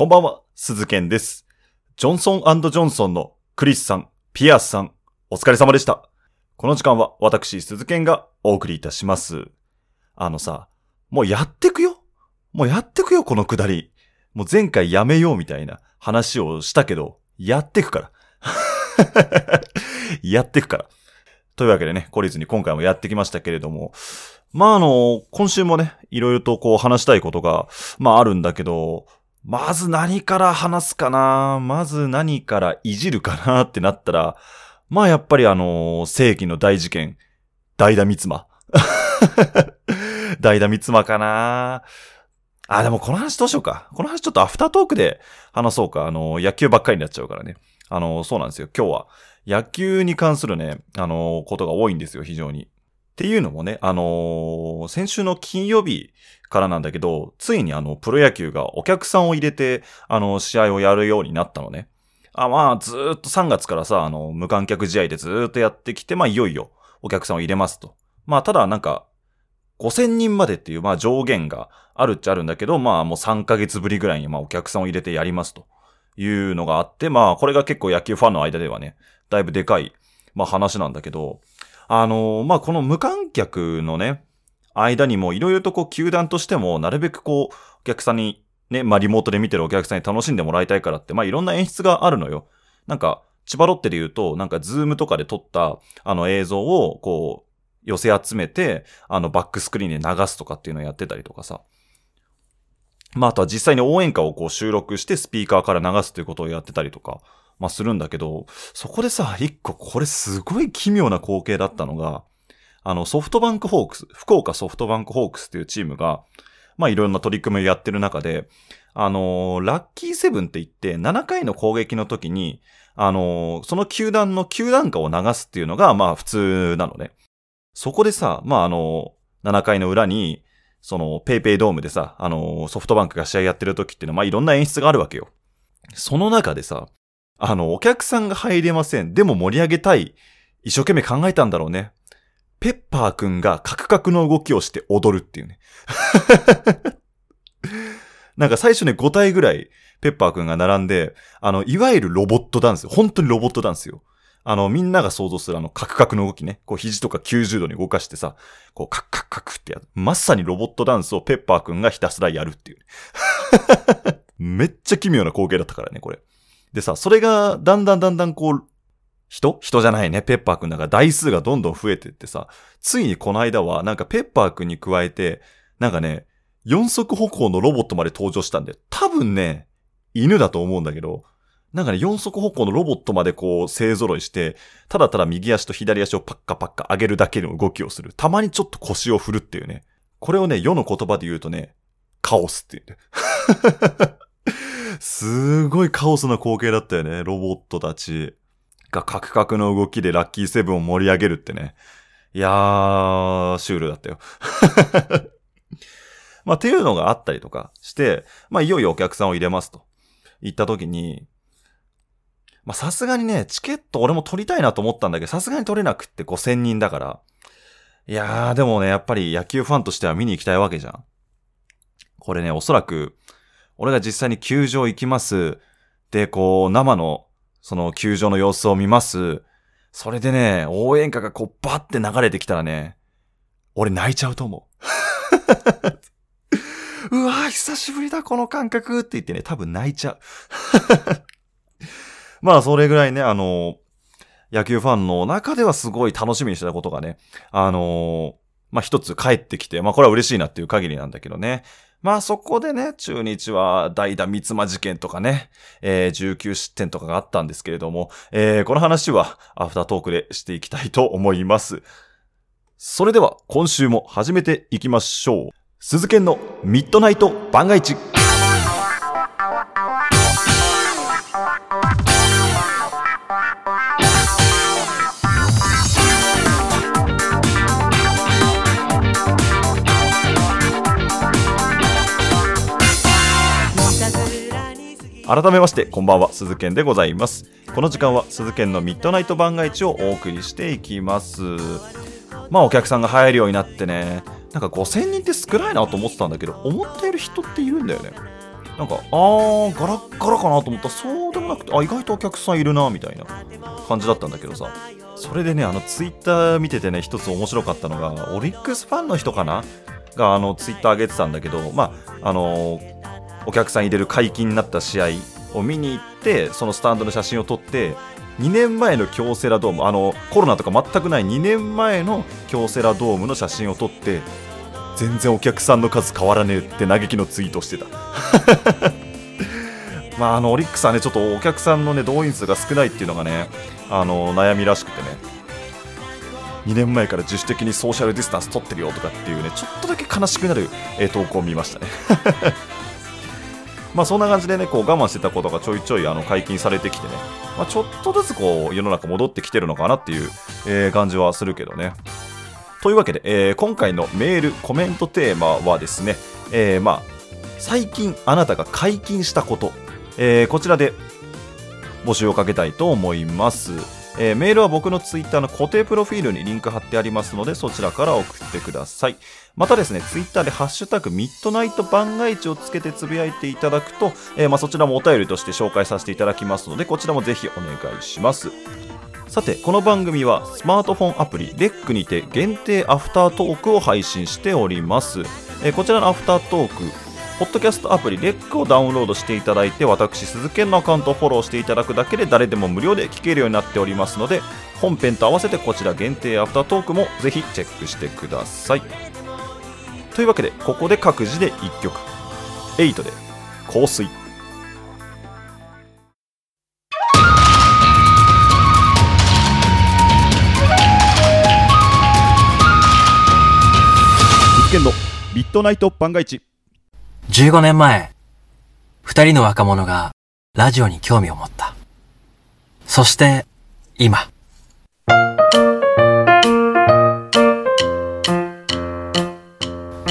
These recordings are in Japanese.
こんばんは、鈴健です。ジョンソンジョンソンのクリスさん、ピアスさん、お疲れ様でした。この時間は私、鈴健がお送りいたします。あのさ、もうやってくよもうやってくよ、このくだり。もう前回やめようみたいな話をしたけど、やってくから。やってくから。というわけでね、懲りずに今回もやってきましたけれども、まああの、今週もね、いろいろとこう話したいことが、まああるんだけど、まず何から話すかな？まず何からいじるかなってなったら、まあやっぱりあの、世紀の大事件、代打三妻。代打三妻かなあ、でもこの話どうしようか。この話ちょっとアフタートークで話そうか。あの、野球ばっかりになっちゃうからね。あの、そうなんですよ。今日は野球に関するね、あの、ことが多いんですよ、非常に。っていうのもね、あのー先週の金曜日からなんだけど、ついにあの、プロ野球がお客さんを入れて、あの、試合をやるようになったのね。あ、まあ、ずっと3月からさ、あの、無観客試合でずっとやってきて、まあ、いよいよお客さんを入れますと。まあ、ただなんか、5000人までっていう、まあ、上限があるっちゃあるんだけど、まあ、もう3ヶ月ぶりぐらいに、まあ、お客さんを入れてやりますというのがあって、まあ、これが結構野球ファンの間ではね、だいぶでかい、まあ、話なんだけど、あのまあ、この無観客のね、間にもいろいろとこう、球団としても、なるべくこう、お客さんに、ね、まあ、リモートで見てるお客さんに楽しんでもらいたいからって、まあ、いろんな演出があるのよ。なんか、千葉ロッテで言うと、なんか、ズームとかで撮った、あの映像を、こう、寄せ集めて、あの、バックスクリーンで流すとかっていうのをやってたりとかさ。まあ、あとは実際に応援歌をこう収録してスピーカーから流すということをやってたりとか、まあするんだけど、そこでさ、一個これすごい奇妙な光景だったのが、あの、ソフトバンクホークス、福岡ソフトバンクホークスっていうチームが、まあいろんな取り組みをやってる中で、あのーラッキーセブンって言って、7回の攻撃の時に、あのーその球団の球団歌を流すっていうのが、まあ普通なのね。そこでさ、まああのー7回の裏に、その、ペイペイドームでさ、あのソフトバンクが試合やってる時っていうのは、まあいろんな演出があるわけよ。その中でさ、あの、お客さんが入れません。でも盛り上げたい。一生懸命考えたんだろうね。ペッパーくんがカクカクの動きをして踊るっていうね。なんか最初ね、5体ぐらいペッパーくんが並んで、あの、いわゆるロボットダンス。本当にロボットダンスよ。あの、みんなが想像するあの、カクカクの動きね。こう、肘とか90度に動かしてさ、こう、カクカクカクってやる。まさにロボットダンスをペッパーくんがひたすらやるっていう、ね。めっちゃ奇妙な光景だったからね、これ。でさ、それが、だんだんだんだんこう、人？人じゃないね、ペッパーくんだか台数がどんどん増えてってさ、ついにこの間は、なんかペッパーくんに加えて、なんかね、四足歩行のロボットまで登場したんで、多分ね、犬だと思うんだけど、なんかね、四足歩行のロボットまでこう、勢揃いして、ただただ右足と左足をパッカパッカ上げるだけの動きをする。たまにちょっと腰を振るっていうね。これをね、世の言葉で言うとね、カオスっていうね。すごいカオスな光景だったよね。ロボットたちがカクカクの動きでラッキーセブンを盛り上げるってね。いやー、シュールだったよ。まあ、っていうのがあったりとかして、まあ、いよいよお客さんを入れますと。言った時に、まあ、さすがにね、チケット俺も取りたいなと思ったんだけど、さすがに取れなくって5000人だから。いやー、でもね、やっぱり野球ファンとしては見に行きたいわけじゃん。これね、おそらく、俺が実際に球場行きます。で、こう、生の、その球場の様子を見ます。それでね、応援歌がこう、バッて流れてきたらね、俺泣いちゃうと思う。うわー久しぶりだ、この感覚って言ってね、多分泣いちゃう。まあ、それぐらいね、あの、野球ファンの中ではすごい楽しみにしてたことがね、あのまあ、一つ帰ってきて、まあ、これは嬉しいなっていう限りなんだけどね。まあ、そこでね、中日は代打三間事件とかね、えー、19失点とかがあったんですけれども、えー、この話はアフタートークでしていきたいと思います。それでは、今週も始めていきましょう。鈴剣のミッドナイト番外地。改めまして、こんばんは、鈴剣でございます。この時間は鈴剣のミッドナイト番外地をお送りしていきます。まあ、お客さんが入るようになってね、なんか5000人って少ないなと思ってたんだけど、思っている人っているんだよね。なんか、あー、ガラッガラかなと思ったら、そうでもなくて、あ、意外とお客さんいるな、みたいな感じだったんだけどさ。それでね、あの、ツイッター見ててね、一つ面白かったのが、オリックスファンの人かな？が、あの、ツイッター上げてたんだけど、まあ、あのー、お客さん入れる解禁になった試合を見に行って、そのスタンドの写真を撮って、2年前の京セラドーム、あの、コロナとか全くない2年前の京セラドームの写真を撮って、全然お客さんの数変わらねえって嘆きのツイートしてた。まああのオリックスはねちょっとお客さんのね動員数が少ないっていうのがねあの悩みらしくてね。2年前から自主的にソーシャルディスタンス取ってるよとかっていうねちょっとだけ悲しくなる、投稿を見ましたね。まあそんな感じでねこう我慢してたことがちょいちょいあの解禁されてきてね、まあ、ちょっとずつこう世の中戻ってきてるのかなっていう、えー、感じはするけどね。というわけで、えー、今回のメール、コメントテーマはですね、えー、まあ、最近あなたが解禁したこと、えー、こちらで募集をかけたいと思います。えー、メールは僕のツイッターの固定プロフィールにリンク貼ってありますので、そちらから送ってください。またですね、ツイッターでハッシュタグミッドナイト番外地をつけてつぶやいていただくと、えー、まあ、そちらもお便りとして紹介させていただきますので、こちらもぜひお願いします。さてこの番組はスマートフォンアプリレックにて限定アフタートークを配信しております、えこちらのアフタートークポッドキャストアプリレックをダウンロードしていただいて私鈴研のアカウントをフォローしていただくだけで誰でも無料で聞けるようになっておりますので本編と合わせてこちら限定アフタートークもぜひチェックしてください。というわけでここで各自で1曲。8で。香水。県のミッドナイト番外地。15年前、二人の若者がラジオに興味を持った。そして、今。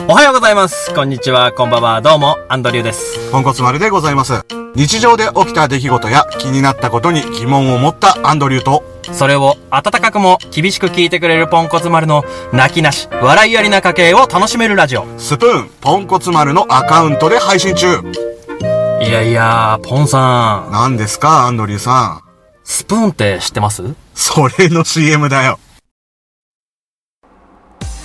おはようございます。こんにちは、こんばんは。どうも、アンドリューです。ポンコツ丸でございます。日常で起きた出来事や気になったことに疑問を持ったアンドリューと、それを温かくも厳しく聞いてくれるポンコツ丸の泣きなし、笑いありな家計を楽しめるラジオ。スプーン、ポンコツ丸のアカウントで配信中。いやいや、ポンさん。何ですか、アンドリューさん。スプーンって知ってます？それの CM だよ。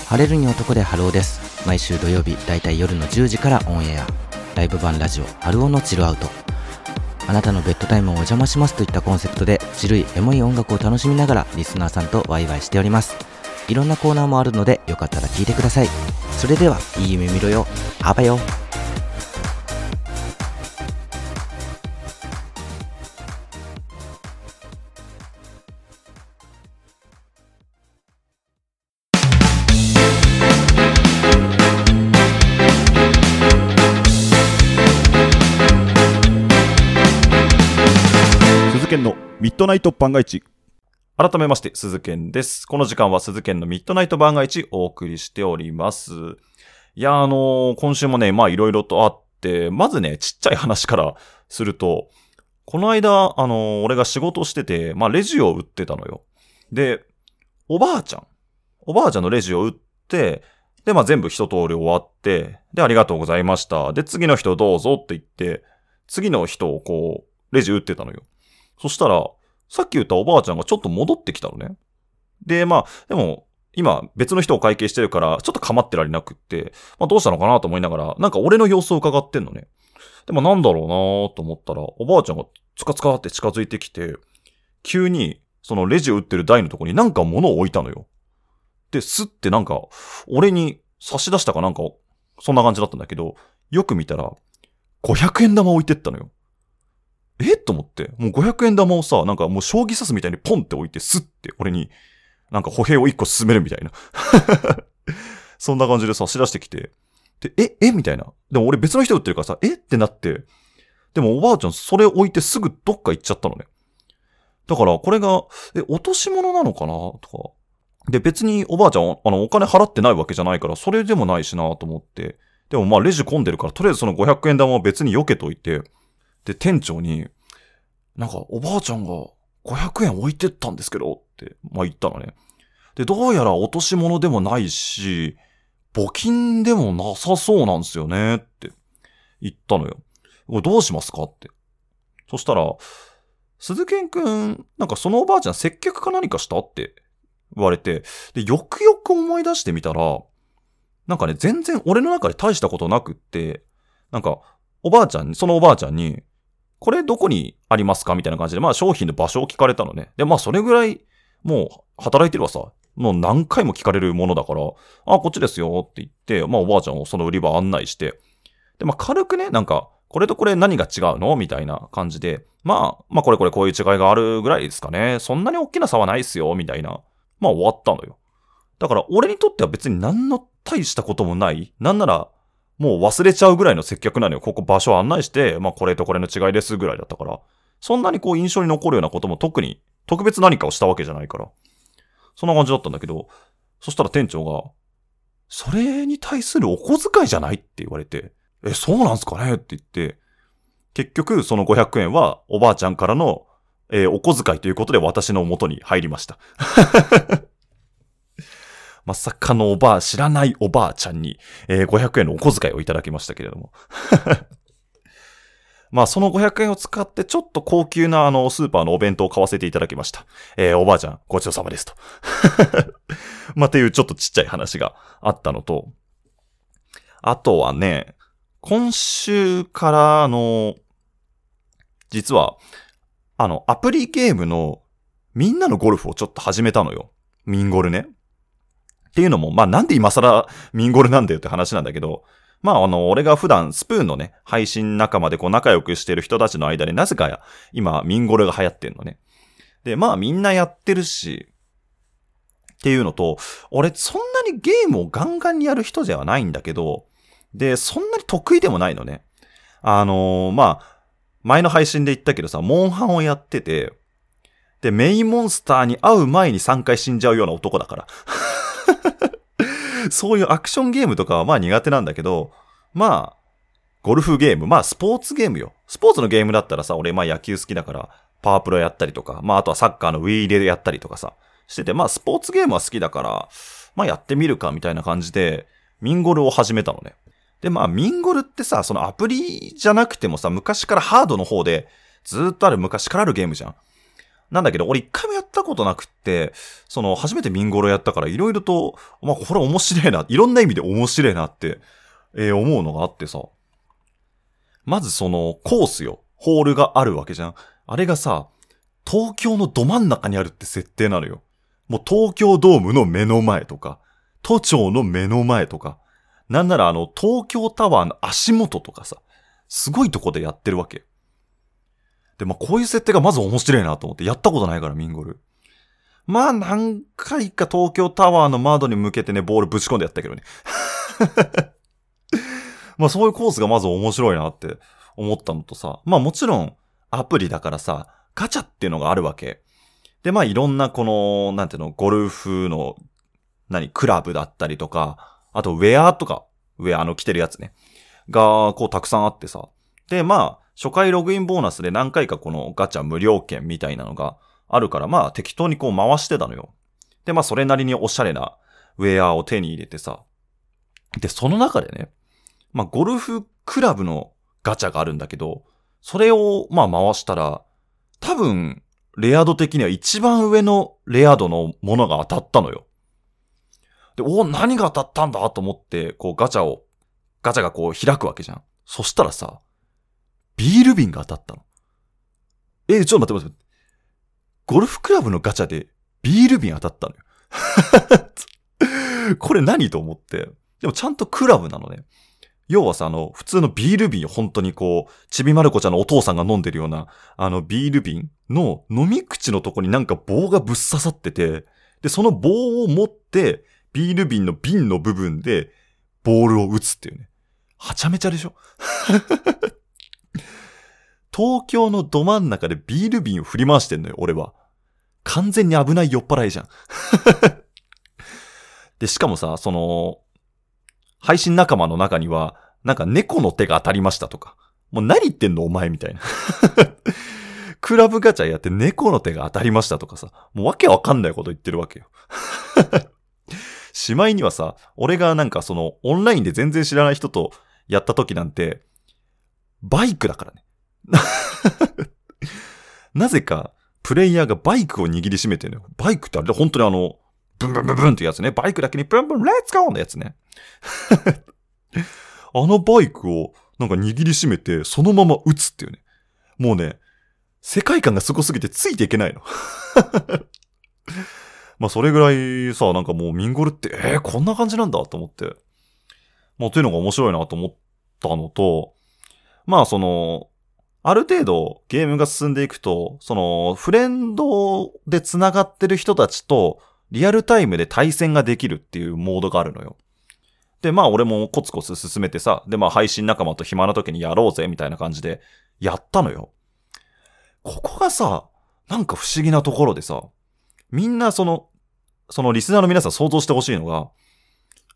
晴れるに男で春尾です。毎週土曜日、だいたい夜の10時からオンエア。ライブ版ラジオ、春尾のチルアウト。あなたのベッドタイムをお邪魔しますといったコンセプトで、種類エモい音楽を楽しみながらリスナーさんとワイワイしております。いろんなコーナーもあるので、よかったら聞いてください。それでは、いい夢見ろよ。あばよ。ミッドナイト番外地。改めまして、鈴健です。この時間は鈴健のミッドナイト番外地お送りしております。いや、あのー、今週もね、まあいろいろとあって、まずね、ちっちゃい話からすると、この間、あのー、俺が仕事してて、まあレジを売ってたのよ。で、おばあちゃん。おばあちゃんのレジを売って、で、まあ全部一通り終わって、で、ありがとうございました。で、次の人どうぞって言って、次の人をこう、レジ打ってたのよ。そしたら、さっき言ったおばあちゃんがちょっと戻ってきたのね。で、まあ、でも、今、別の人を会計してるから、ちょっと構ってられなくって、まあどうしたのかなと思いながら、なんか俺の様子を伺ってんのね。でもなんだろうなと思ったら、おばあちゃんがつかつかって近づいてきて、急に、そのレジを打ってる台のとこになんか物を置いたのよ。で、スってなんか、俺に差し出したかなんか、そんな感じだったんだけど、よく見たら、500円玉置いてったのよ。え？と思って、もう500円玉をさ、なんかもう将棋指すみたいにポンって置いて、スッて俺に、なんか歩兵を1個進めるみたいな。そんな感じで差し出してきて、で、え、え？みたいな。でも俺別の人売ってるからさ、え？ってなって、でもおばあちゃんそれ置いてすぐどっか行っちゃったのね。だからこれが、え、落とし物なのかな？とか。で、別におばあちゃん、あの、お金払ってないわけじゃないから、それでもないしなと思って。でもまあレジ混んでるから、とりあえずその500円玉を別に避けといて、で、店長に、なんか、おばあちゃんが500円置いてったんですけど、って、まあ言ったのね。で、どうやら落とし物でもないし、募金でもなさそうなんですよね、って言ったのよ。これどうしますかって。そしたら、鈴健くん、なんかそのおばあちゃん接客か何かしたって言われて、で、よくよく思い出してみたら、なんかね、全然俺の中で大したことなくって、なんか、おばあちゃんに、そのおばあちゃんに、これどこにありますか？みたいな感じで、まあ商品の場所を聞かれたのね。で、まあそれぐらい、もう働いてるわさ、もう何回も聞かれるものだから、あ、こっちですよって言って、まあおばあちゃんをその売り場案内して、で、まあ軽くね、なんか、これとこれ何が違うの？みたいな感じで、まあ、まあこれこれこういう違いがあるぐらいですかね。そんなに大きな差はないっすよ、みたいな。まあ終わったのよ。だから俺にとっては別に何の大したこともない。なんなら、もう忘れちゃうぐらいの接客なのよ。ここ場所を案内して、まあこれとこれの違いですぐらいだったから。そんなにこう印象に残るようなことも特に特別何かをしたわけじゃないから。そんな感じだったんだけど、そしたら店長が、それに対するお小遣いじゃないって言われて、え、そうなんすかね？って言って、結局その500円はおばあちゃんからの、えーお小遣いということで私の元に入りました。まさかのおばあ、知らないおばあちゃんに、えー500円のお小遣いをいただきましたけれども。まあ、その500円を使って、ちょっと高級な、あの、スーパーのお弁当を買わせていただきました。えーおばあちゃん、ごちそうさまですと。まあ、っていうちょっとちっちゃい話があったのと、あとはね、今週から、あの、実は、あの、アプリゲームの、みんなのゴルフをちょっと始めたのよ。ミンゴルね。っていうのも、まあなんで今更ミンゴルなんだよって話なんだけど、まああの、俺が普段スプーンのね、配信仲間でこう仲良くしてる人たちの間でなぜか今ミンゴルが流行ってんのね。で、まあみんなやってるし、っていうのと、俺そんなにゲームをガンガンにやる人ではないんだけど、で、そんなに得意でもないのね。あのーまあ、前の配信で言ったけどさ、モンハンをやってて、で、メインモンスターに会う前に3回死んじゃうような男だから。そういうアクションゲームとかはまあ苦手なんだけど、まあ、ゴルフゲーム、まあスポーツゲームよ。スポーツのゲームだったらさ、俺まあ野球好きだから、パワープロやったりとか、まああとはサッカーのウィーレでやったりとかさ、してて、まあスポーツゲームは好きだから、まあやってみるかみたいな感じで、ミンゴルを始めたのね。で、まあミンゴルってさ、そのアプリじゃなくてもさ、昔からハードの方で、ずっとある昔からあるゲームじゃん。なんだけど、俺一回もやったことなくって、その、初めてミンゴロやったから、いろいろと、まあ、これ面白いな、いろんな意味で面白いなって、えー思うのがあってさ。まずその、コースよ。ホールがあるわけじゃん。あれがさ、東京のど真ん中にあるって設定なのよ。もう東京ドームの目の前とか、都庁の目の前とか、なんならあの、東京タワーの足元とかさ、すごいとこでやってるわけ。で、まあ、こういう設定がまず面白いなと思って、やったことないから、ミンゴル。まあ、何回か東京タワーの窓に向けてね、ボールぶち込んでやったけどね。まあ、そういうコースがまず面白いなって思ったのとさ、まあもちろん、アプリだからさ、ガチャっていうのがあるわけ。で、まあいろんなこの、なんていうの、ゴルフの、何、クラブだったりとか、あとウェアとか、ウェアの着てるやつね。が、こうたくさんあってさ。で、まあ、初回ログインボーナスで何回かこのガチャ無料券みたいなのがあるから、まあ適当にこう回してたのよ。で、まあそれなりにおしゃれなウェアを手に入れてさ。で、その中でね、まあゴルフクラブのガチャがあるんだけど、それをまあ回したら、多分、レア度的には一番上のレア度のものが当たったのよ。で、お何が当たったんだと思って、こうガチャを、ガチャがこう開くわけじゃん。そしたらさ、ビール瓶が当たったの。え、ちょっと待って待って待って。ゴルフクラブのガチャでビール瓶当たったのよ。これ何と思って。でもちゃんとクラブなのね。要はさ、あの、普通のビール瓶本当にこう、ちびまる子ちゃんのお父さんが飲んでるような、あのビール瓶の飲み口のとこになんか棒がぶっ刺さってて、で、その棒を持って、ビール瓶の瓶の部分で、ボールを打つっていうね。はちゃめちゃでしょ？東京のど真ん中でビール瓶を振り回してんのよ、俺は。完全に危ない酔っ払いじゃん。で、しかもさ、その、配信仲間の中には、なんか猫の手が当たりましたとか。もう何言ってんのお前みたいな。クラブガチャやって猫の手が当たりましたとかさ。もうわけわかんないこと言ってるわけよ。しまいにはさ、俺がなんかそのオンラインで全然知らない人とやった時なんて、バイクだからね。なぜか、プレイヤーがバイクを握りしめてるの。バイクってあれで本当にあの、ブンブンブンブンってやつね。バイクだけにブンブンレッツゴーのやつね。あのバイクをなんか握りしめて、そのまま撃つっていうね。もうね、世界観がすごすぎてついていけないの。まあそれぐらいさ、なんかもうミンゴルって、えー、こんな感じなんだと思って。まあというのが面白いなと思ったのと、まあその、ある程度ゲームが進んでいくと、その、フレンドで繋がってる人たちと、リアルタイムで対戦ができるっていうモードがあるのよ。で、まあ俺もコツコツ進めてさ、でまあ配信仲間と暇な時にやろうぜみたいな感じでやったのよ。ここがさ、なんか不思議なところでさ、みんなその、そのリスナーの皆さん想像してほしいのが、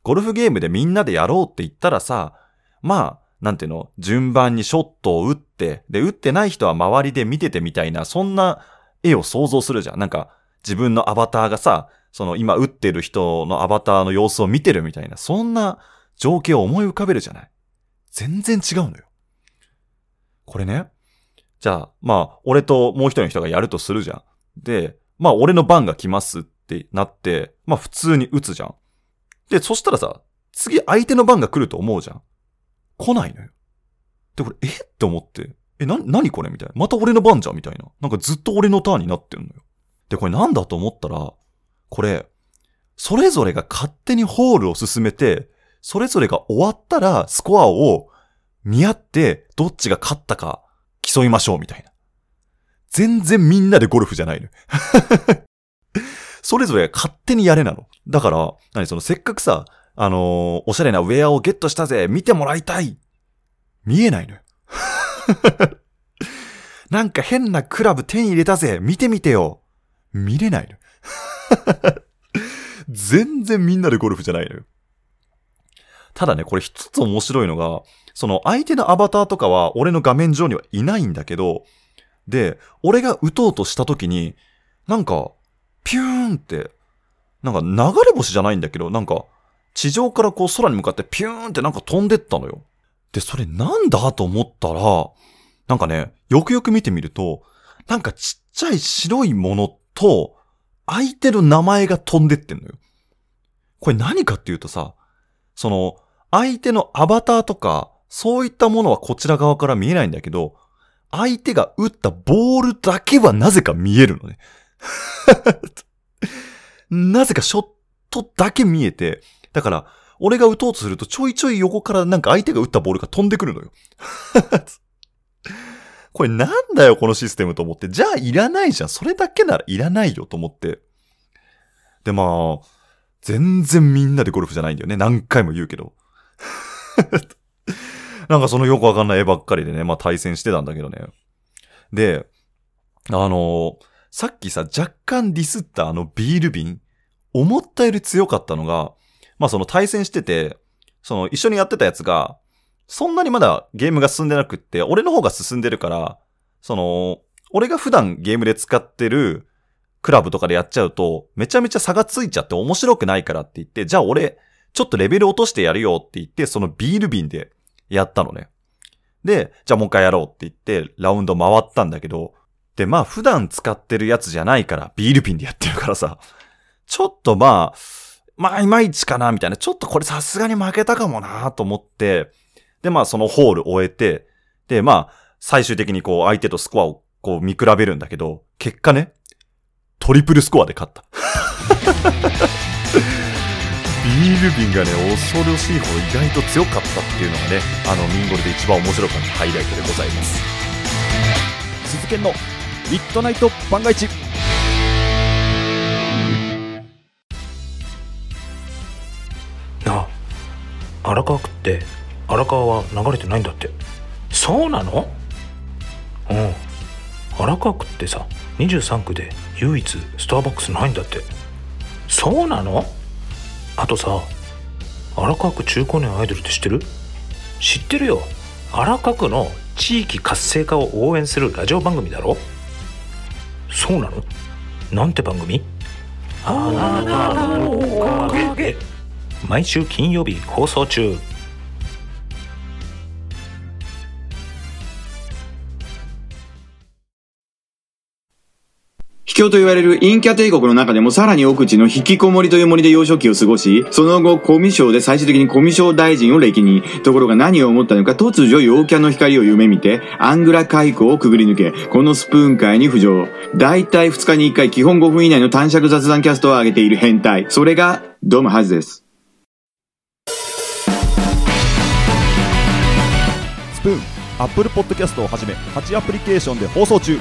ゴルフゲームでみんなでやろうって言ったらさ、まあ、なんていうの、順番にショットを打って、で、打ってない人は周りで見ててみたいな、そんな絵を想像するじゃん。なんか、自分のアバターがさ、その今打ってる人のアバターの様子を見てるみたいな、そんな情景を思い浮かべるじゃない。全然違うのよ。これね。じゃあ、まあ、俺ともう一人の人がやるとするじゃん。で、まあ、俺の番が来ますってなって、まあ、普通に打つじゃん。で、そしたらさ、次相手の番が来ると思うじゃん。来ないのよ。で、これ、え？って思って、え、な、なにこれ？みたいな。また俺の番じゃん？みたいな。なんかずっと俺のターンになってんのよ。で、これなんだと思ったら、これ、それぞれが勝手にホールを進めて、それぞれが終わったらスコアを見合ってどっちが勝ったか競いましょうみたいな。全然みんなでゴルフじゃないのよ。それぞれが勝手にやれなの。だから、何？そのせっかくさ、あのーおしゃれなウェアをゲットしたぜ見てもらいたい見えないのよ。なんか変なクラブ手に入れたぜ見てみてよ見れないのよ。全然みんなでゴルフじゃないのよ。ただね、これ一つ面白いのが、その相手のアバターとかは俺の画面上にはいないんだけど、で、俺が打とうとした時に、なんか、ピューンって、なんか流れ星じゃないんだけど、なんか、地上からこう空に向かってピューンってなんか飛んでったのよ。で、それなんだと思ったら、なんかね、よくよく見てみると、なんかちっちゃい白いものと、相手の名前が飛んでってんのよ。これ何かっていうとさ、その、相手のアバターとか、そういったものはこちら側から見えないんだけど、相手が打ったボールだけはなぜか見えるのね。なぜかショットだけ見えて、だから、俺が打とうとするとちょいちょい横からなんか相手が打ったボールが飛んでくるのよ。これなんだよこのシステムと思って。じゃあいらないじゃん。それだけならいらないよと思って。でまあ、全然みんなでゴルフじゃないんだよね。何回も言うけど。なんかそのよくわかんない絵ばっかりでね、まあ対戦してたんだけどね。で、あのさっきさ、若干ディスったあのビール瓶、思ったより強かったのが、まあその対戦してて、その一緒にやってたやつが、そんなにまだゲームが進んでなくって、俺の方が進んでるから、その、俺が普段ゲームで使ってるクラブとかでやっちゃうと、めちゃめちゃ差がついちゃって面白くないからって言って、じゃあ俺、ちょっとレベル落としてやるよって言って、そのビール瓶でやったのね。で、じゃあもう一回やろうって言って、ラウンド回ったんだけど、で、まあ普段使ってるやつじゃないから、ビール瓶でやってるからさ、ちょっとまあ、まあいまいちかな、みたいな。ちょっとこれさすがに負けたかもなと思って、で、まあそのホール終えて、で、まあ、最終的にこう相手とスコアをこう見比べるんだけど、結果ね、トリプルスコアで勝った。ビール瓶がね、恐ろしいほど意外と強かったっていうのがね、あの、ミンゴルで一番面白かったハイライトでございます。鈴研のミッドナイト番外地荒川区って荒川は流れてないんだって。そうなの？うん。荒川区ってさ23区で唯一スターバックスないんだって。そうなの？あとさ荒川区中高年アイドルって知ってる？知ってるよ。荒川区の地域活性化を応援するラジオ番組だろ？そうなの？なんて番組？あなたのおかげで毎週金曜日放送中秘境と言われる陰キャ帝国の中でもさらに奥地の引きこもりという森で幼少期を過ごし、その後コミュ障で最終的にコミュ障大臣を歴任。ところが何を思ったのか突如陽キャの光を夢見て、アングラ海溝をくぐり抜け、このスプーン界に浮上。大体2日に1回基本5分以内の短尺雑談キャストを上げている変態。それが、ドムハズです。スプーン、アップルポッドキャストをはじめ8アプリケーションで放送中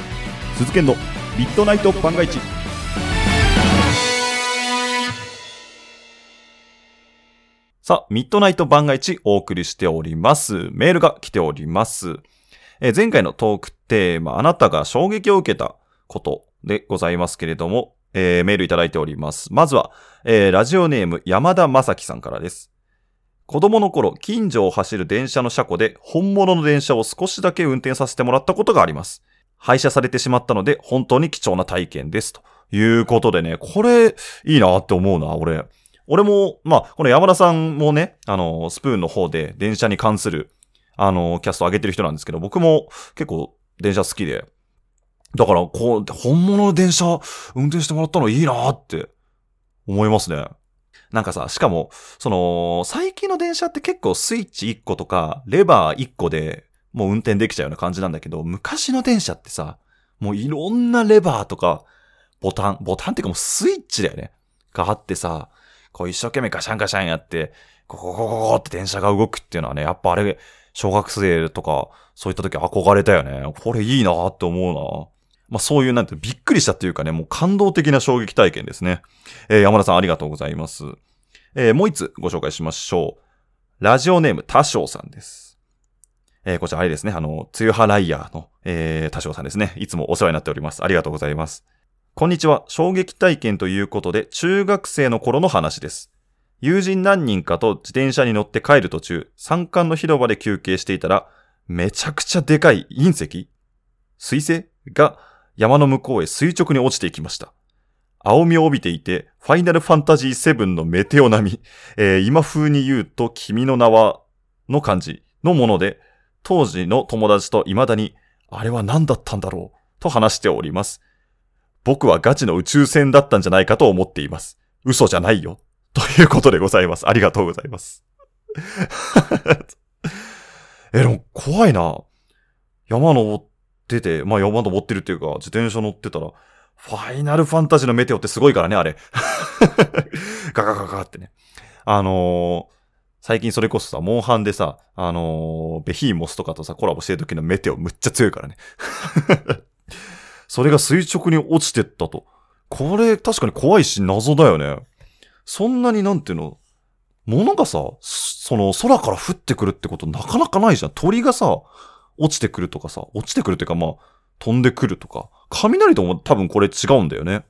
鈴研のミッドナイト番外地さあ、ミッドナイト番外地お送りしております。メールが来ております。え前回のトークテーマ、あなたが衝撃を受けたことでございますけれども、えーメールいただいております。まずは、えーラジオネーム山田正樹さんからです。子供の頃、近所を走る電車の車庫で本物の電車を少しだけ運転させてもらったことがあります。廃車されてしまったので、本当に貴重な体験です。ということでね、これ、いいなって思うな、俺。俺も、まあ、この山田さんもね、あの、スプーンの方で電車に関する、あの、キャスト上げてる人なんですけど、僕も結構電車好きで、だから、こう、本物の電車運転してもらったのいいなって思いますね。なんかさ、しかも、その、最近の電車って結構スイッチ1個とか、レバー1個でもう運転できちゃうような感じなんだけど、昔の電車ってさ、もういろんなレバーとか、ボタン、ボタンっていうかもうスイッチだよね。があってさ、こう一生懸命ガシャンガシャンやって、ゴゴゴゴゴって電車が動くっていうのはね、やっぱあれ、小学生とか、そういった時憧れたよね。これいいなって思うな。まあそういうなんてびっくりしたっていうかね、もう感動的な衝撃体験ですね。えー山田さんありがとうございます。えーもう一つご紹介しましょう。ラジオネーム多少さんです。えーこちらあれですね、あの、つゆはライヤーの、えー、多少さんですね。いつもお世話になっております。ありがとうございます。こんにちは。衝撃体験ということで、中学生の頃の話です。友人何人かと自転車に乗って帰る途中、山間の広場で休憩していたら、めちゃくちゃでかい隕石水星が山の向こうへ垂直に落ちていきました。青みを帯びていて、ファイナルファンタジー7のメテオ並み、えー今風に言うと君の名はの感じのもので、当時の友達と未だに、あれは何だったんだろう？と話しております。僕はガチの宇宙船だったんじゃないかと思っています。嘘じゃないよ。ということでございます。ありがとうございます。え、でも怖いな。山登ってて、まあ山登ってるっていうか、自転車乗ってたら、ファイナルファンタジーのメテオってすごいからね、あれ。ガガガガってね。あのー最近それこそさ、モンハンでさ、あのーベヒーモスとかとさ、コラボしてる時のメテオむっちゃ強いからね。それが垂直に落ちてったと。これ確かに怖いし謎だよね。そんなになんていうの、物がさ、その空から降ってくるってことなかなかないじゃん。鳥がさ、落ちてくるとかさ、落ちてくるっていうかまあ、飛んでくるとか。雷とも多分これ違うんだよね。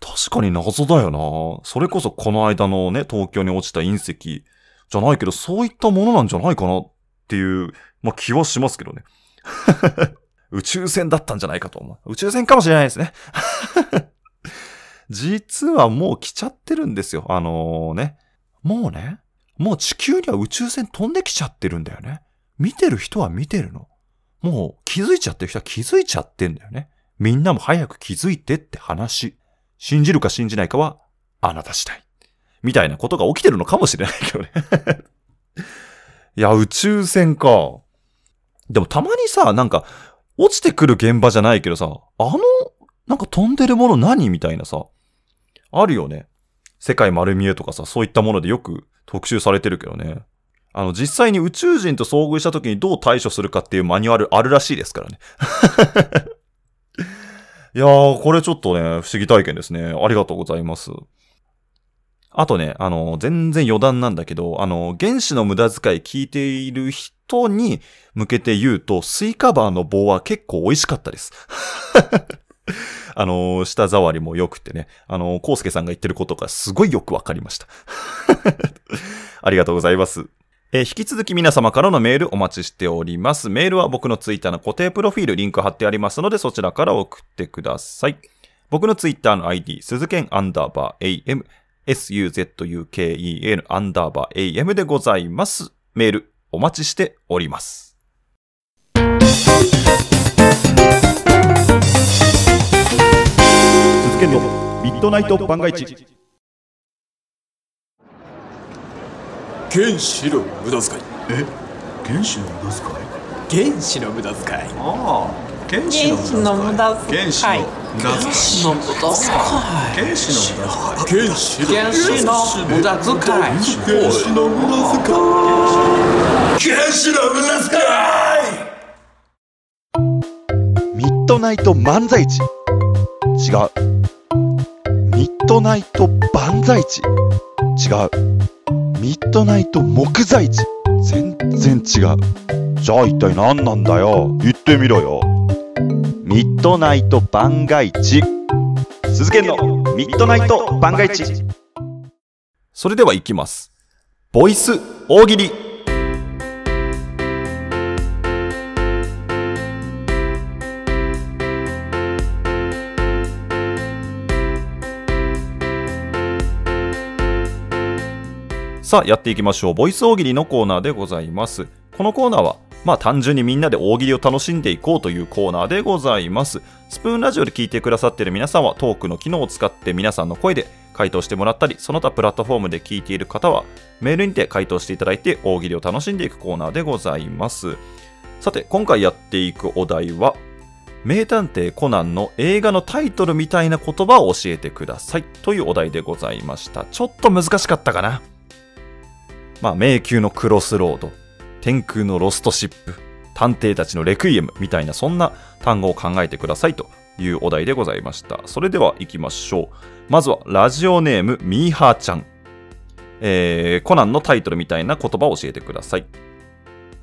確かに謎だよな。それこそこの間のね、東京に落ちた隕石じゃないけど、そういったものなんじゃないかなっていう、まあ気はしますけどね。宇宙船だったんじゃないかと思う。宇宙船かもしれないですね。実はもう来ちゃってるんですよ。あのーね。もうね、もう地球には宇宙船飛んできちゃってるんだよね。見てる人は見てるの。もう気づいちゃってる人は気づいちゃってんだよね。みんなも早く気づいてって話。信じるか信じないかはあなた次第。みたいなことが起きてるのかもしれないけどね。いや、宇宙船か。でもたまにさ、なんか、落ちてくる現場じゃないけどさ、あの、なんか飛んでるもの何みたいなさ、あるよね。世界丸見えとかさ、そういったものでよく特集されてるけどね。あの、実際に宇宙人と遭遇した時にどう対処するかっていうマニュアルあるらしいですからね。いやー、これちょっとね、不思議体験ですね。ありがとうございます。あとね、あの、全然余談なんだけど、あの、原子の無駄遣い聞いている人に向けて言うと、スイカバーの棒は結構美味しかったです。あの、舌触りも良くてね、あの、コウスケさんが言ってることがすごいよくわかりました。ありがとうございます。えー引き続き皆様からのメールお待ちしております。メールは僕のツイッターの固定プロフィールリンク貼ってありますので、そちらから送ってください。僕のツイッターの ID、鈴剣アンダーバー AM、suzuken アンダーバー AM でございます。メールお待ちしております。鈴研のミッドナイト番外地原子の無駄遣い。え？原子の無駄遣い？原子の無駄遣い。ああ原子の無駄遣い。原子の無駄遣い。の無駄遣い原子の無駄遣い。原子原子の無駄遣い。原子の無駄遣い。原子の無駄遣い。ミッドナイト漫才地違う。ミッドナイト万歳地違うミッドナイト木材地。全然違う。じゃあ一体何なんだよ。言ってみろよ。ミッドナイト番外地。鈴研の。ミッドナイト番外地。それでは行きます。ボイス大喜利。さあ、やっていきましょう。ボイス大喜利のコーナーでございます。このコーナーは、まあ単純にみんなで大喜利を楽しんでいこうというコーナーでございます。スプーンラジオで聞いてくださっている皆さんはトークの機能を使って皆さんの声で回答してもらったり、その他プラットフォームで聞いている方はメールにて回答していただいて大喜利を楽しんでいくコーナーでございます。さて、今回やっていくお題は、名探偵コナンの映画のタイトルみたいな言葉を教えてくださいというお題でございました。ちょっと難しかったかな。まあ、迷宮のクロスロード、天空のロストシップ、探偵たちのレクイエムみたいなそんな単語を考えてくださいというお題でございました。それでは行きましょう。まずはラジオネームミーハーちゃん。えー、コナンのタイトルみたいな言葉を教えてください。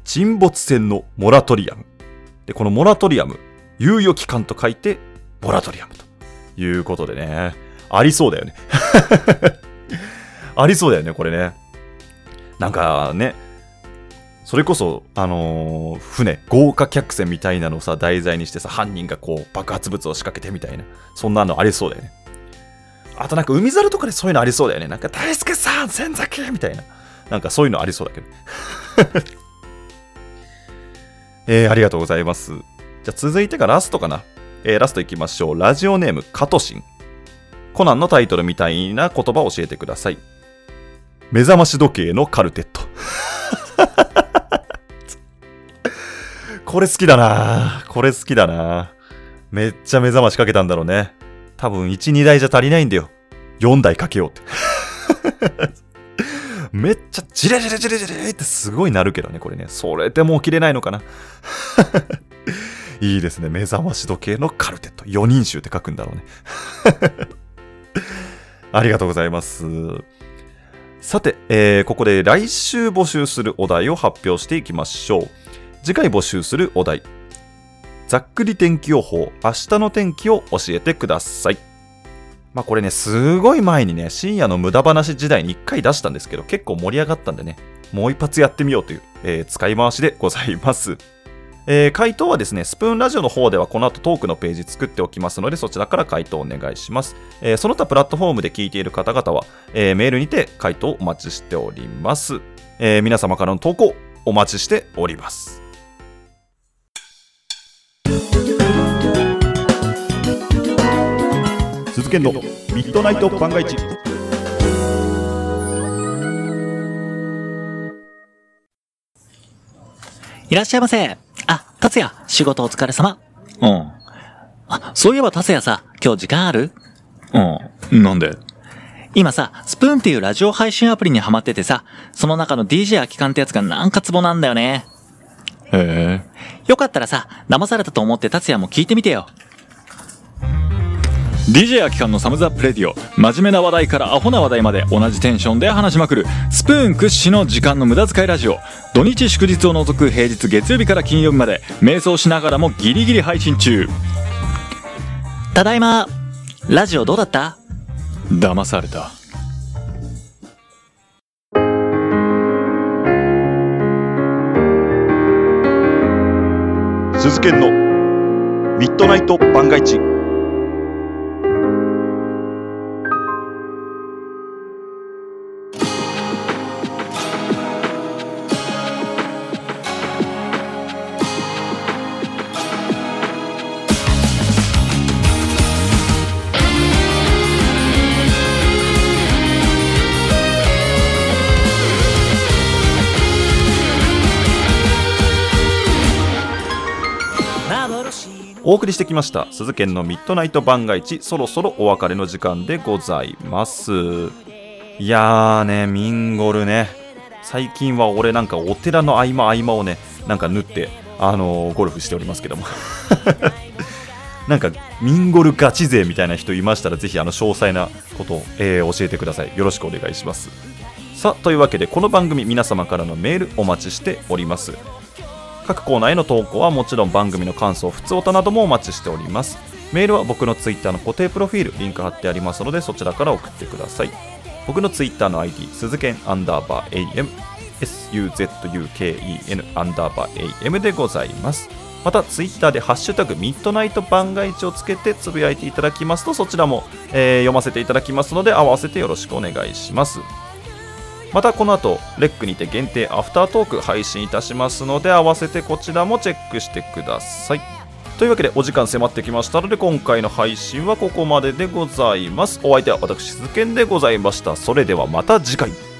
沈没船のモラトリアム。で、このモラトリアム、猶予期間と書いて、モラトリアムということでね。ありそうだよね。ありそうだよね、これね。なんかね、それこそ、あのー船、豪華客船みたいなのをさ、題材にしてさ、犯人がこう、爆発物を仕掛けてみたいな、そんなのありそうだよね。あとなんか、海猿とかでそういうのありそうだよね。なんか、大輔さん、千崎みたいな。なんか、そういうのありそうだけど。えー、ありがとうございます。じゃあ、続いてがラストかな。えー、ラストいきましょう。ラジオネーム、カトシン。コナンのタイトルみたいな言葉を教えてください。目覚まし時計のカルテット。これ好きだなこれ好きだなめっちゃ目覚ましかけたんだろうね。多分1、2台じゃ足りないんだよ。4台かけようって。めっちゃジレジレジレジレってすごいなるけどね、これね。それでもう切れないのかな。いいですね。目覚まし時計のカルテット。4人衆って書くんだろうね。ありがとうございます。さて、えーここで来週募集するお題を発表していきましょう。次回募集するお題。ざっくり天気予報、明日の天気を教えてください。まあこれね、すごい前にね、深夜の無駄話時代に1回出したんですけど、結構盛り上がったんでね、もう一発やってみようという、えー使い回しでございます。えー回答はですね、スプーンラジオの方ではこの後トークのページ作っておきますので、そちらから回答お願いします。えーその他プラットフォームで聞いている方々は、えーメールにて回答お待ちしております。えー皆様からの投稿お待ちしております。鈴研のミッドナイト番外地いらっしゃいませ。あ、達也、仕事お疲れ様。うん。あ、そういえば達也さ、今日時間ある？うん。なんで？今さ、スプーンっていうラジオ配信アプリにハマっててさ、その中の DJ 空き缶ってやつがなんかツボなんだよね。へえ。よかったらさ、騙されたと思って達也も聞いてみてよ。DJ 空き缶のサムズアップレディオ。真面目な話題からアホな話題まで同じテンションで話しまくる。スプーン屈指の時間の無駄遣いラジオ。土日祝日を除く平日月曜日から金曜日まで瞑想しながらもギリギリ配信中。ただいま。ラジオどうだった？騙された。鈴研のミッドナイト番外地りしてきました。鈴研のミッドナイト番外地そろそろお別れの時間でございます。いやーねミンゴルね。最近は俺なんかお寺の合間合間をねなんか縫ってあのーゴルフしておりますけども。なんかミンゴルガチ勢みたいな人いましたらぜひあの詳細なことを、えー教えてください。よろしくお願いします。さあというわけでこの番組皆様からのメールお待ちしております。各コーナーへの投稿はもちろん番組の感想、普通歌などもお待ちしております。メールは僕のツイッターの固定プロフィール、リンク貼ってありますのでそちらから送ってください。僕のツイッターの ID、鈴剣アンダーバー AM、SUZUKEN アンダーバー AM でございます。またツイッターでハッシュタグミッドナイト番外地をつけてつぶやいていただきますとそちらも、えー読ませていただきますので合わせてよろしくお願いします。またこの後レックにて限定アフタートーク配信いたしますので合わせてこちらもチェックしてください。というわけでお時間迫ってきましたので今回の配信はここまででございます。お相手は私鈴賢でございました。それではまた次回。